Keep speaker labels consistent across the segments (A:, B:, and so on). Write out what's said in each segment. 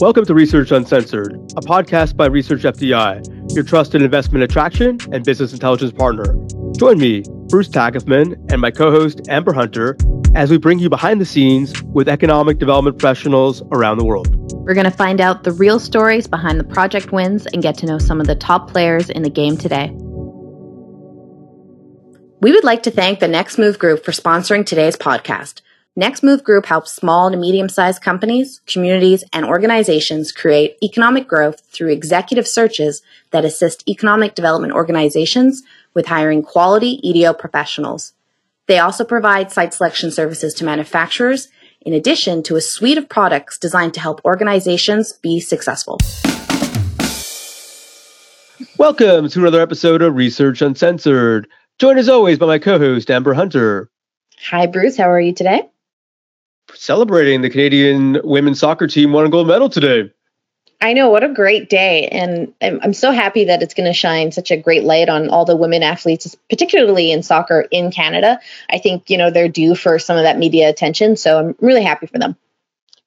A: Welcome to Research Uncensored, a podcast by Research FDI, your trusted investment attraction and business intelligence partner. Join me, Bruce Tackefman, and my co host, Amber Hunter, as we bring you behind the scenes with economic development professionals around the world.
B: We're going to find out the real stories behind the project wins and get to know some of the top players in the game today. We would like to thank the Next Move Group for sponsoring today's podcast. Next Move Group helps small to medium sized companies, communities, and organizations create economic growth through executive searches that assist economic development organizations with hiring quality EDO professionals. They also provide site selection services to manufacturers, in addition to a suite of products designed to help organizations be successful.
A: Welcome to another episode of Research Uncensored. Joined as always by my co host, Amber Hunter.
B: Hi, Bruce. How are you today?
A: Celebrating the Canadian women's soccer team won a gold medal today.
B: I know what a great day, and I'm, I'm so happy that it's going to shine such a great light on all the women athletes, particularly in soccer in Canada. I think you know they're due for some of that media attention, so I'm really happy for them.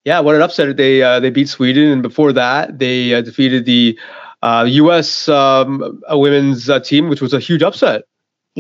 A: Yeah, what an upset! They uh, they beat Sweden, and before that, they uh, defeated the uh, U.S. Um, women's uh, team, which was a huge upset.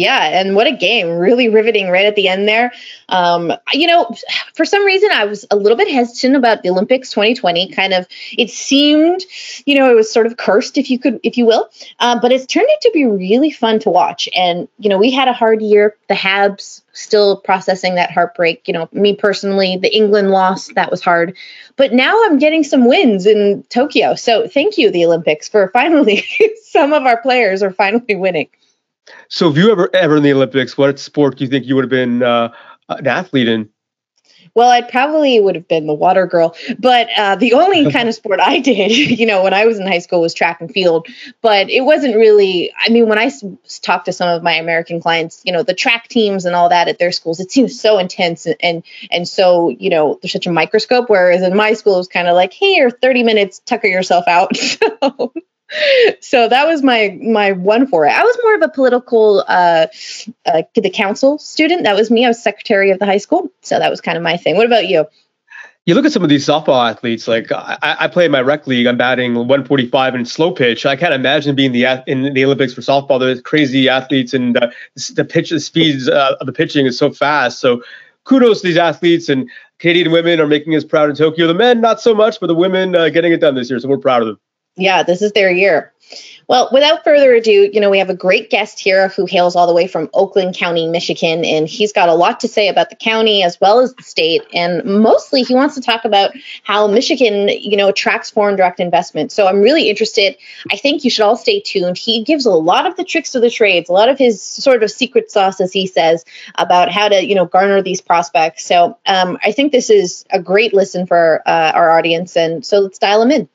B: Yeah, and what a game. Really riveting right at the end there. Um, you know, for some reason I was a little bit hesitant about the Olympics 2020. Kind of it seemed, you know, it was sort of cursed if you could if you will. Uh, but it's turned out to be really fun to watch. And, you know, we had a hard year. The Habs still processing that heartbreak. You know, me personally, the England loss, that was hard. But now I'm getting some wins in Tokyo. So thank you, the Olympics, for finally some of our players are finally winning.
A: So, if you ever ever in the Olympics, what sport do you think you would have been uh, an athlete in?
B: Well, I probably would have been the water girl, but uh, the only kind of sport I did, you know, when I was in high school was track and field. But it wasn't really. I mean, when I talked to some of my American clients, you know, the track teams and all that at their schools, it seems so intense and and, and so you know, there's such a microscope. Whereas in my school, it was kind of like, hey, you're 30 minutes, tucker yourself out. so so that was my my one for it. I was more of a political uh, uh, the council student. That was me. I was secretary of the high school, so that was kind of my thing. What about you?
A: You look at some of these softball athletes. Like I, I play in my rec league. I'm batting 145 in slow pitch. I can't imagine being the in the Olympics for softball. There's crazy athletes, and uh, the pitch, the speeds uh, of the pitching is so fast. So kudos to these athletes and Canadian women are making us proud in Tokyo. The men, not so much, but the women uh, getting it done this year. So we're proud of them
B: yeah, this is their year. Well, without further ado, you know, we have a great guest here who hails all the way from Oakland County, Michigan, and he's got a lot to say about the county as well as the state. And mostly he wants to talk about how Michigan, you know, attracts foreign direct investment. So I'm really interested. I think you should all stay tuned. He gives a lot of the tricks of the trades, a lot of his sort of secret sauce, as he says, about how to, you know, garner these prospects. So um, I think this is a great listen for uh, our audience. And so let's dial him in.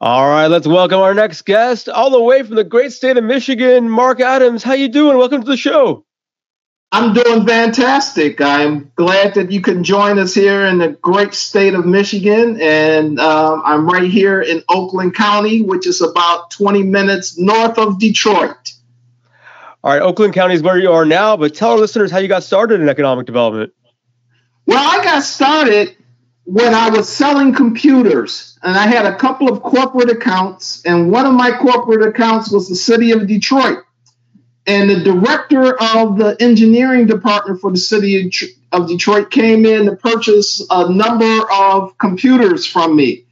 A: All right, let's welcome our next guest, all the way from the great state of Michigan, Mark Adams. How you doing? Welcome to the show.
C: I'm doing fantastic. I'm glad that you can join us here in the great state of Michigan, and um, I'm right here in Oakland County, which is about 20 minutes north of Detroit.
A: All right, Oakland County is where you are now, but tell our listeners how you got started in economic development.
C: Well, I got started when I was selling computers, and I had a couple of corporate accounts, and one of my corporate accounts was the city of Detroit. And the director of the engineering department for the city of Detroit came in to purchase a number of computers from me.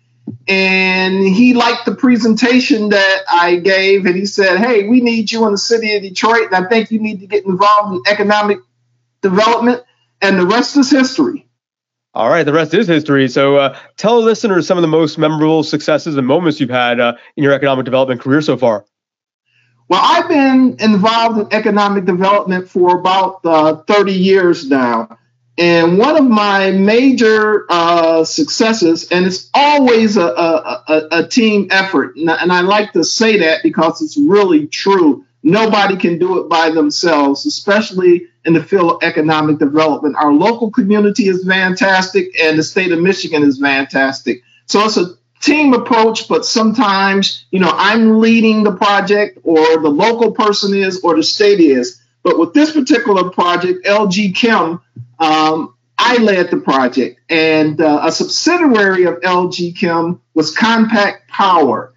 C: And he liked the presentation that I gave, and he said, Hey, we need you in the city of Detroit, and I think you need to get involved in economic development. And the rest is history.
A: All right, the rest is history. So, uh, tell listeners some of the most memorable successes and moments you've had uh, in your economic development career so far.
C: Well, I've been involved in economic development for about uh, 30 years now. And one of my major uh, successes, and it's always a, a, a, a team effort, and I like to say that because it's really true. Nobody can do it by themselves, especially in the field of economic development. Our local community is fantastic, and the state of Michigan is fantastic. So it's a team approach, but sometimes, you know, I'm leading the project, or the local person is, or the state is. But with this particular project, LG Chem, um, I led the project, and uh, a subsidiary of LG Chem was Compact Power.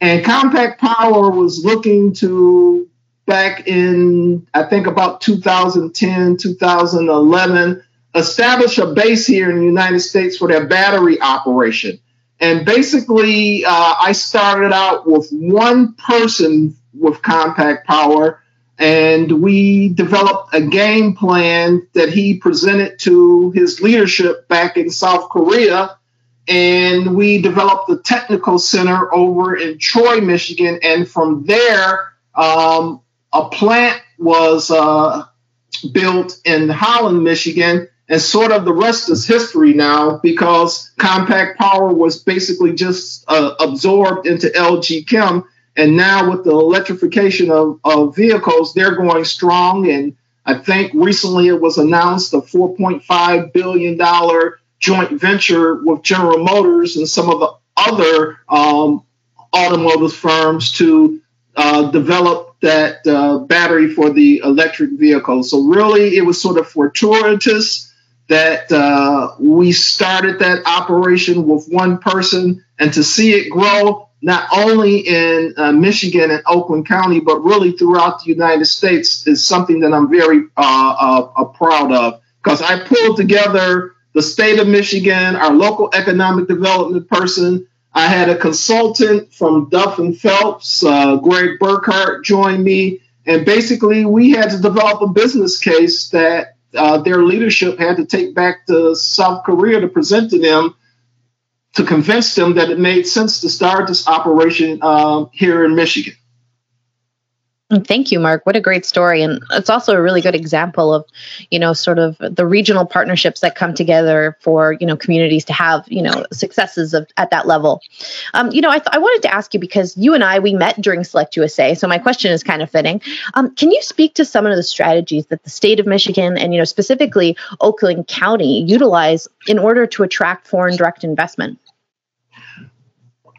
C: And Compact Power was looking to, back in, I think about 2010, 2011, establish a base here in the United States for their battery operation. And basically, uh, I started out with one person with Compact Power, and we developed a game plan that he presented to his leadership back in South Korea. And we developed the technical center over in Troy, Michigan. And from there, um, a plant was uh, built in Holland, Michigan and sort of the rest is history now because Compact Power was basically just uh, absorbed into LG Chem. And now with the electrification of, of vehicles, they're going strong. And I think recently it was announced a $4.5 billion joint venture with General Motors and some of the other um, automotive firms to uh, develop that uh, battery for the electric vehicle. So really, it was sort of fortuitous that uh, we started that operation with one person and to see it grow not only in uh, Michigan and Oakland County, but really throughout the United States is something that I'm very uh, uh, uh proud of because I pulled together the state of Michigan, our local economic development person. I had a consultant from Duff and Phelps, uh, Greg Burkhart, join me. And basically, we had to develop a business case that uh, their leadership had to take back to South Korea to present to them to convince them that it made sense to start this operation uh, here in Michigan.
B: Thank you, Mark. What a great story. And it's also a really good example of, you know, sort of the regional partnerships that come together for, you know, communities to have, you know, successes of, at that level. Um, you know, I, th- I wanted to ask you because you and I, we met during Select USA. So my question is kind of fitting. Um, can you speak to some of the strategies that the state of Michigan and, you know, specifically Oakland County utilize in order to attract foreign direct investment?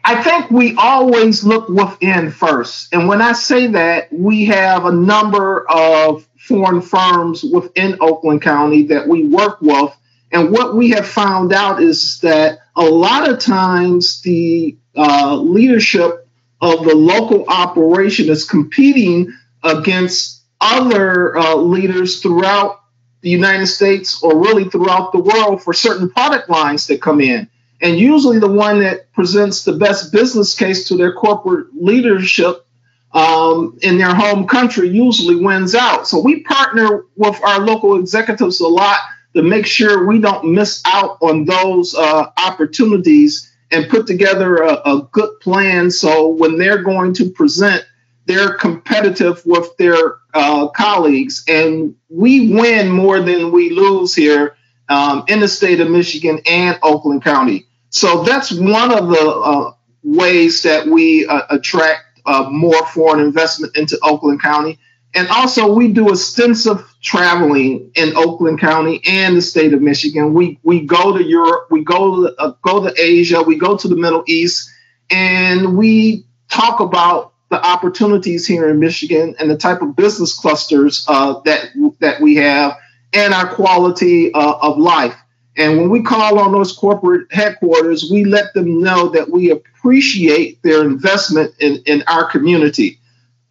C: I think we always look within first. And when I say that, we have a number of foreign firms within Oakland County that we work with. And what we have found out is that a lot of times the uh, leadership of the local operation is competing against other uh, leaders throughout the United States or really throughout the world for certain product lines that come in. And usually the one that presents the best business case to their corporate leadership um, in their home country usually wins out. So we partner with our local executives a lot to make sure we don't miss out on those uh, opportunities and put together a, a, good plan. So when they're going to present, they're competitive with their uh, colleagues. And we win more than we lose here um, in the state of Michigan and Oakland County. So that's one of the uh, ways that we uh, attract uh, more foreign investment into Oakland County. And also, we do extensive traveling in Oakland County and the state of Michigan. We we go to Europe, we go to, uh, go to Asia, we go to the Middle East, and we talk about the opportunities here in Michigan and the type of business clusters uh, that that we have and our quality uh, of life. And when we call on those corporate headquarters, we let them know that we appreciate their investment in, in our community.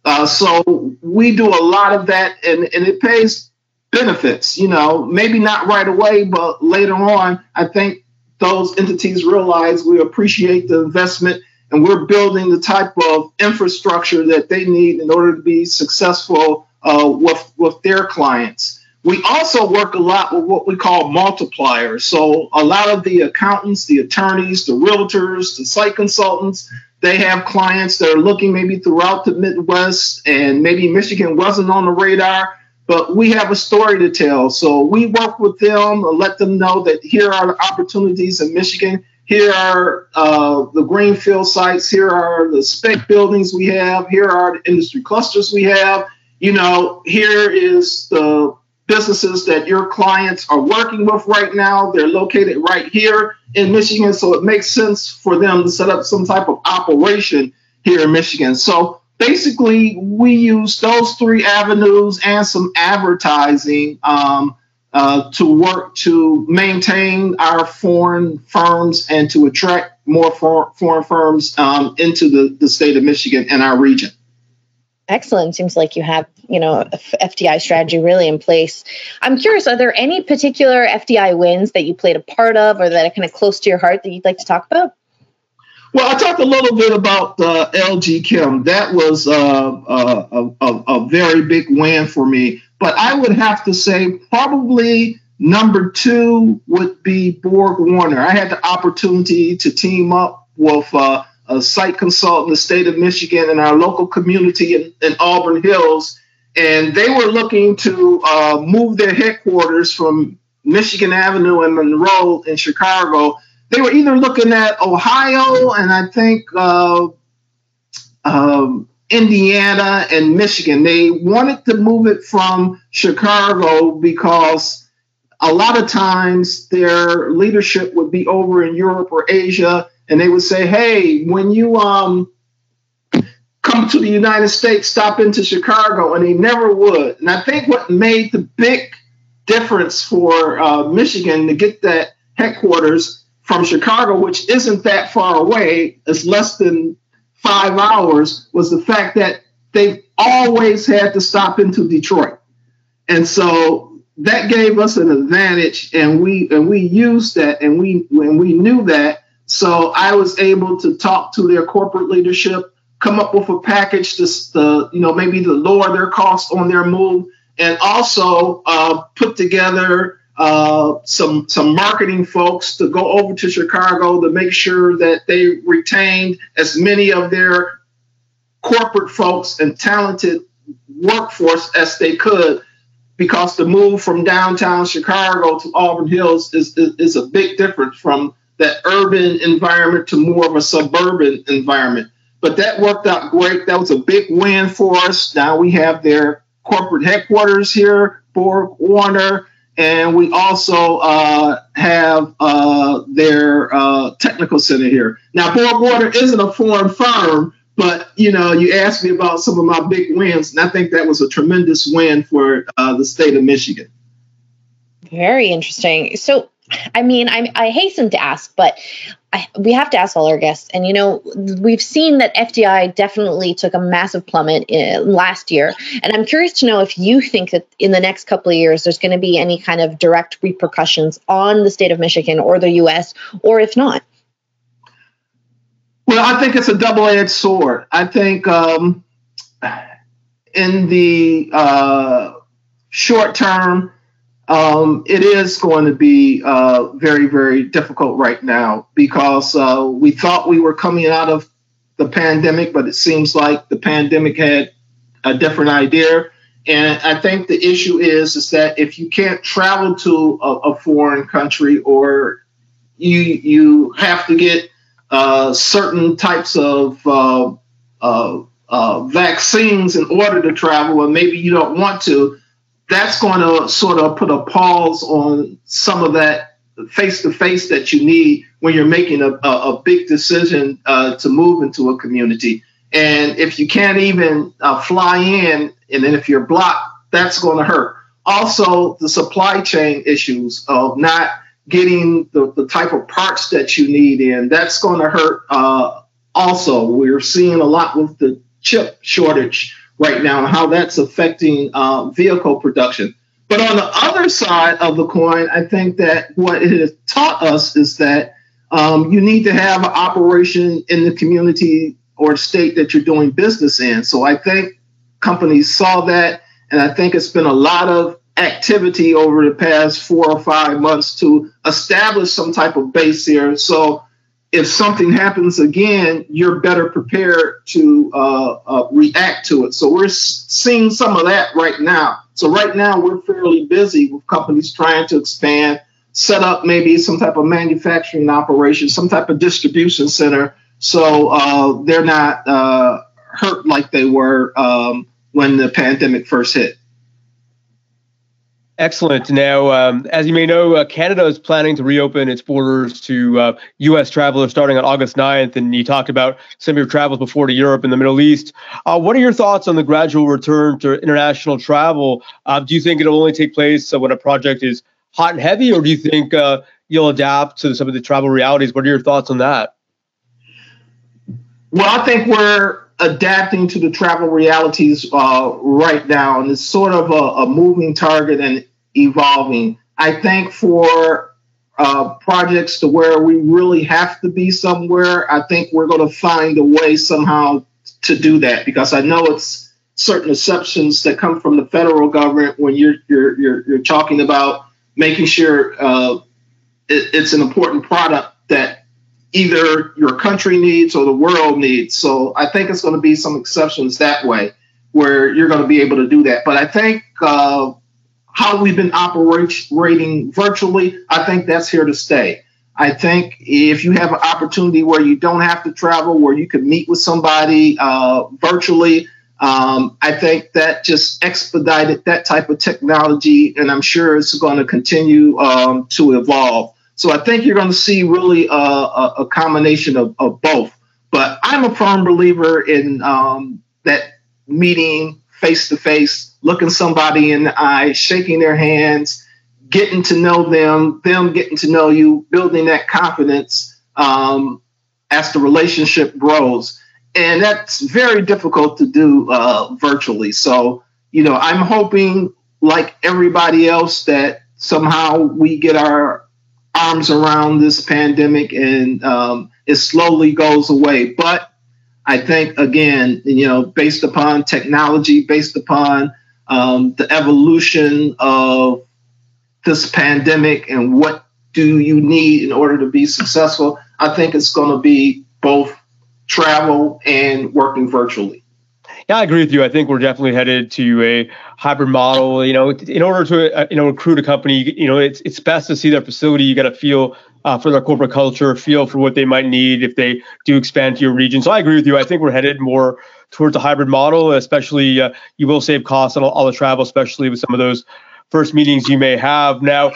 C: Uh, so we do a lot of that, and, and it pays benefits. You know, maybe not right away, but later on, I think those entities realize we appreciate the investment and we're building the type of infrastructure that they need in order to be successful uh, with, with their clients. We also work a lot with what we call multipliers. So a lot of the accountants, the attorneys, the realtors, the site consultants, they have clients that are looking maybe throughout the Midwest and maybe Michigan wasn't on the radar, but we have a story to tell. So we work with them, let them know that here are the opportunities in Michigan. Here are uh, the greenfield sites. Here are the spec buildings we have. Here are the industry clusters we have. You know, here is the businesses that your clients are working with right now. They're located right here in Michigan, so it makes sense for them to set up some type of operation here in Michigan. So basically, we use those three avenues and some advertising um, uh, to work to maintain our foreign firms and to attract more for, foreign firms um, into the, the state of Michigan and our region.
B: Excellent. Seems like you have, you know, FDI strategy really in place. I'm curious, are there any particular FDI wins that you played a part of or that are kind of close to your heart that you'd like to talk about?
C: Well, I talked a little bit about uh, LG Chem. That was uh, a, a, a, very big win for me. But I would have to say probably number two would be Borg Warner. I had the opportunity to team up with uh, a site consultant in the state of Michigan and our local community in, in Auburn Hills. And they were looking to uh, move their headquarters from Michigan Avenue and Monroe in Chicago they were either looking at Ohio and I think uh, um, Indiana and Michigan. They wanted to move it from Chicago because a lot of times their leadership would be over in Europe or Asia, and they would say, "Hey, when you um, come to the United States, stop into Chicago," and they never would. And I think what made the big difference for uh, Michigan to get that headquarters from Chicago, which isn't that far away, it's less than five hours, was the fact that they've always had to stop into Detroit. And so that gave us an advantage and we and we used that and we when we knew that. So I was able to talk to their corporate leadership, come up with a package to, to you know maybe to lower their cost on their move, and also uh, put together uh, some some marketing folks to go over to Chicago to make sure that they retained as many of their corporate folks and talented workforce as they could because the move from downtown Chicago to Auburn Hills is, is, is a big difference from that urban environment to more of a suburban environment. But that worked out great. That was a big win for us. Now we have their corporate headquarters here, Borg Warner and we also uh, have uh, their uh, technical center here. Now, Borg Warner isn't a foreign firm, but you know, you asked me about some of my big wins, and I think that was a tremendous win for uh, the state of Michigan.
B: Very interesting. So, I mean, I, I hasten to ask, but I, we have to ask all our guests. And, you know, we've seen that FDI definitely took a massive plummet in, last year. And I'm curious to know if you think that in the next couple of years, there's going to be any kind of direct repercussions on the state of Michigan or the U.S., or if not.
C: Well, I think it's a double edged sword. I think um, in the uh, short term, um, it is going to be uh, very, very difficult right now because uh, we thought we were coming out of the pandemic, but it seems like the pandemic had a different idea. And I think the issue is is that if you can't travel to a, a foreign country or you you have to get uh, certain types of uh, uh, uh, vaccines in order to travel, and maybe you don't want to, that's going to sort of put a pause on some of that face to face that you need when you're making a, a, a big decision uh, to move into a community. And if you can't even uh, fly in, and then if you're blocked, that's going to hurt. Also, the supply chain issues of not getting the, the type of parts that you need in, that's going to hurt. Uh, also, we're seeing a lot with the chip shortage right now and how that's affecting uh, vehicle production. But on the other side of the coin, I think that what it has taught us is that um, you need to have an operation in the community or state that you're doing business in. So I think companies saw that, and I think it's been a lot of activity over the past four or five months to establish some type of base here. So if something happens again, you're better prepared to uh, uh, react to it. So we're seeing some of that right now. So right now we're fairly busy with companies trying to expand, set up maybe some type of manufacturing operation, some type of distribution center, so uh, they're not uh, hurt like they were um, when the pandemic first hit.
A: Excellent. Now, um, as you may know, uh, Canada is planning to reopen its borders to uh, U.S. travelers starting on August 9th. And you talked about some of your travels before to Europe and the Middle East. Uh, what are your thoughts on the gradual return to international travel? Uh, do you think it'll only take place uh, when a project is hot and heavy, or do you think uh, you'll adapt to some of the travel realities? What are your thoughts on that?
C: Well, I think we're adapting to the travel realities uh, right now, and it's sort of a, a, moving target and evolving. I think for uh, projects to where we really have to be somewhere, I think we're going to find a way somehow to do that because I know it's certain exceptions that come from the federal government when you're you're you're, you're talking about making sure uh, it, it's an important product that either your country needs or the world needs. So I think it's going to be some exceptions that way where you're going to be able to do that. But I think uh, how we've been operating virtually, I think that's here to stay. I think if you have an opportunity where you don't have to travel, where you can meet with somebody uh, virtually, um, I think that just expedited that type of technology, and I'm sure it's going to continue um, to evolve. So I think you're going to see really a, a, a combination of, of, both. But I'm a firm believer in um, that meeting face to face, looking somebody in the eye, shaking their hands, getting to know them, them getting to know you, building that confidence um, as the relationship grows. And that's very difficult to do uh, virtually. So, you know, I'm hoping, like everybody else, that somehow we get our arms around this pandemic and um, it slowly goes away. But I think, again, you know, based upon technology, based upon um, the evolution of this pandemic and what do you need in order to be successful, I think it's going to be both travel and working virtually.
A: Yeah, I agree with you. I think we're definitely headed to a hybrid model. You know, in order to uh, you know recruit a company, you know, it's it's best to see their facility. You got to feel uh, for their corporate culture, feel for what they might need if they do expand to your region. So I agree with you. I think we're headed more towards a hybrid model, especially uh, you will save costs on all, the travel, especially with some of those first meetings you may have. Now,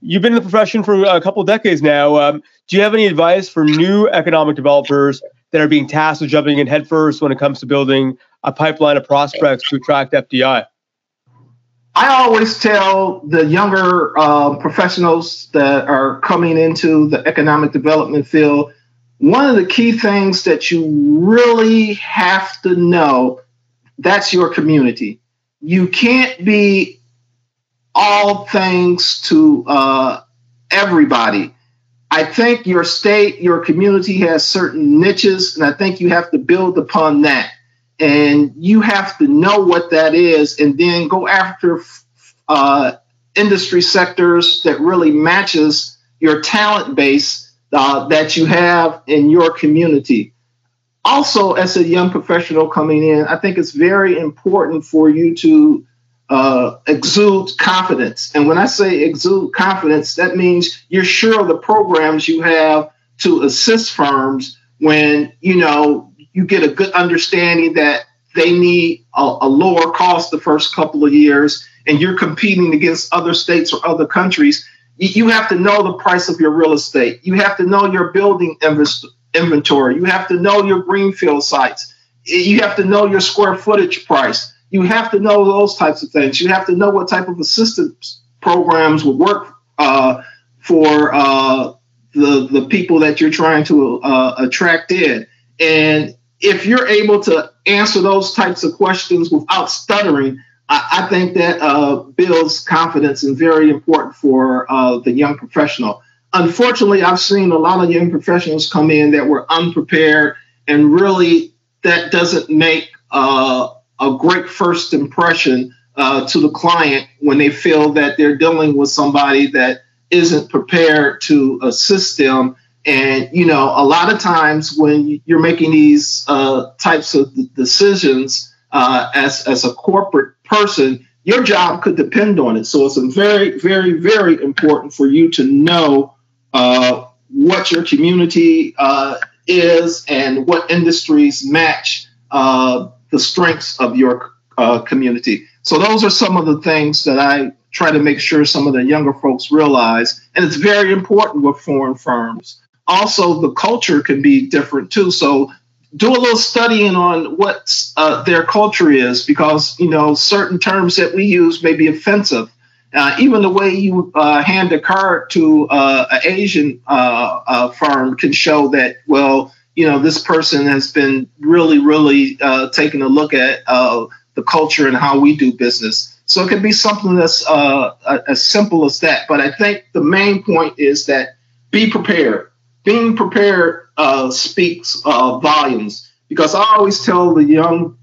A: you've been in the profession for a couple decades now. Um, do you have any advice for new economic developers that are being tasked with jumping in headfirst when it comes to building a pipeline of prospects to attract FDI?
C: I always tell the younger uh, professionals that are coming into the economic development field one of the key things that you really have to know that's your community. You can't be all things to uh, everybody. I think your state, your community has certain niches, and I think you have to build upon that and you have to know what that is and then go after uh, industry sectors that really matches your talent base uh, that you have in your community. Also as a young professional coming in i think it's very important for you to uh, exude confidence. And when i say exude confidence that means you're sure of the programs you have to assist firms when you know you get a good understanding that they need a, a, lower cost the first couple of years and you're competing against other states or other countries you have to know the price of your real estate. You have to know your building inventory. You have to know your greenfield sites. You have to know your square footage price. You have to know those types of things. You have to know what type of assistance programs would work uh, for uh, the, the people that you're trying to uh, attract in. And if you're able to answer those types of questions without stuttering, I, I think that uh, builds confidence and very important for uh, the young professional. Unfortunately, I've seen a lot of young professionals come in that were unprepared, and really that doesn't make uh, a great first impression uh, to the client when they feel that they're dealing with somebody that isn't prepared to assist them and you know, a lot of times when you're making these uh, types of decisions uh, as as a corporate person, your job could depend on it. So it's very, very, very important for you to know uh, what your community uh, is and what industries match uh, the strengths of your uh, community. So those are some of the things that I try to make sure some of the younger folks realize. And it's very important with foreign firms. Also, the culture can be different too. So do a little studying on what uh, their culture is because, you know, certain terms that we use may be offensive. Uh, even the way you uh, hand a card to uh, an Asian uh, uh, firm can show that, well, you know, this person has been really, really taking a look at the culture and how we do business. So it can be something that's as simple as that. But I think the main point is that be prepared. Being prepared uh, speaks uh, volumes because I always tell the young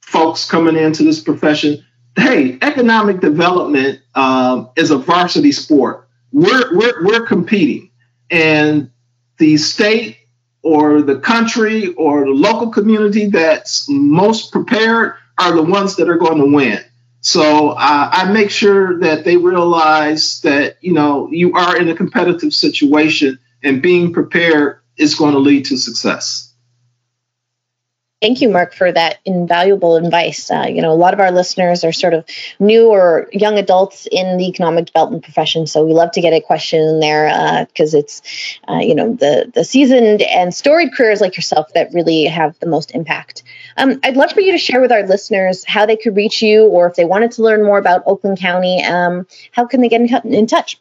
C: folks coming into this profession, hey, economic development um, is a varsity sport. We're, we're, we're competing, and the state or the country or the local community that's most prepared are the ones that are going to win. So uh, I make sure that they realize that you know you are in a competitive situation, and being prepared is going to lead to success.
B: Thank you, Mark, for that invaluable advice. Uh, you know, a lot of our listeners are sort of new or young adults in the economic development profession, so we love to get a question in there because uh, it's, uh, you know, the the seasoned and storied careers like yourself that really have the most impact. Um, I'd love for you to share with our listeners how they could reach you, or if they wanted to learn more about Oakland County, um, how can they get in, in touch?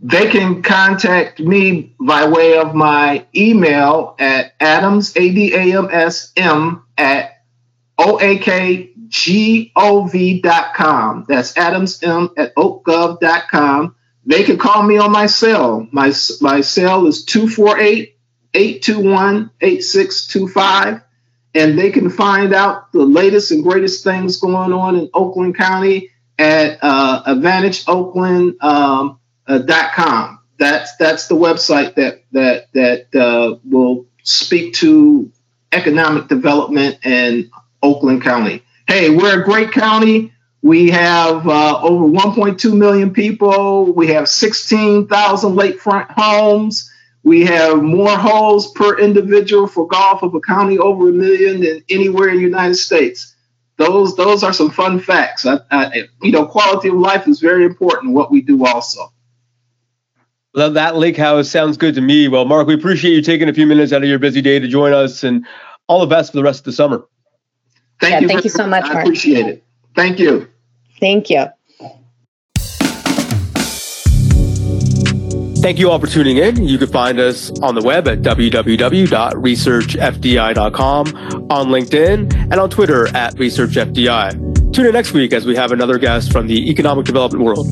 C: They can contact me by way of my email at adams a-d-a-m-s-m at oakgov.com that's adams m at oakgov.com they can call me on my cell. My, my cell is 248-821-8625 and they can find out the latest and greatest things going on in oakland county at uh, advantage oakland um, dot com. That's that's the website that that that uh, will speak to economic development in Oakland County. Hey, we're a great county. We have uh, over 1.2 million people. We have 16,000 lakefront homes. We have more holes per individual for golf of a county over a million than anywhere in the United States. Those those are some fun facts. I, I, you know, quality of life is very important. What we do also.
A: Well, that lake house sounds good to me. Well, Mark, we appreciate you taking a few minutes out of your busy day to join us, and all the best for the rest of the summer.
C: Thank yeah, you. Thank you so much. Mark. I appreciate it. Thank you.
B: Thank you.
A: Thank you all for tuning in. You can find us on the web at www.researchfdi.com, on LinkedIn, and on Twitter at ResearchFDI. Tune in next week as we have another guest from the economic development world.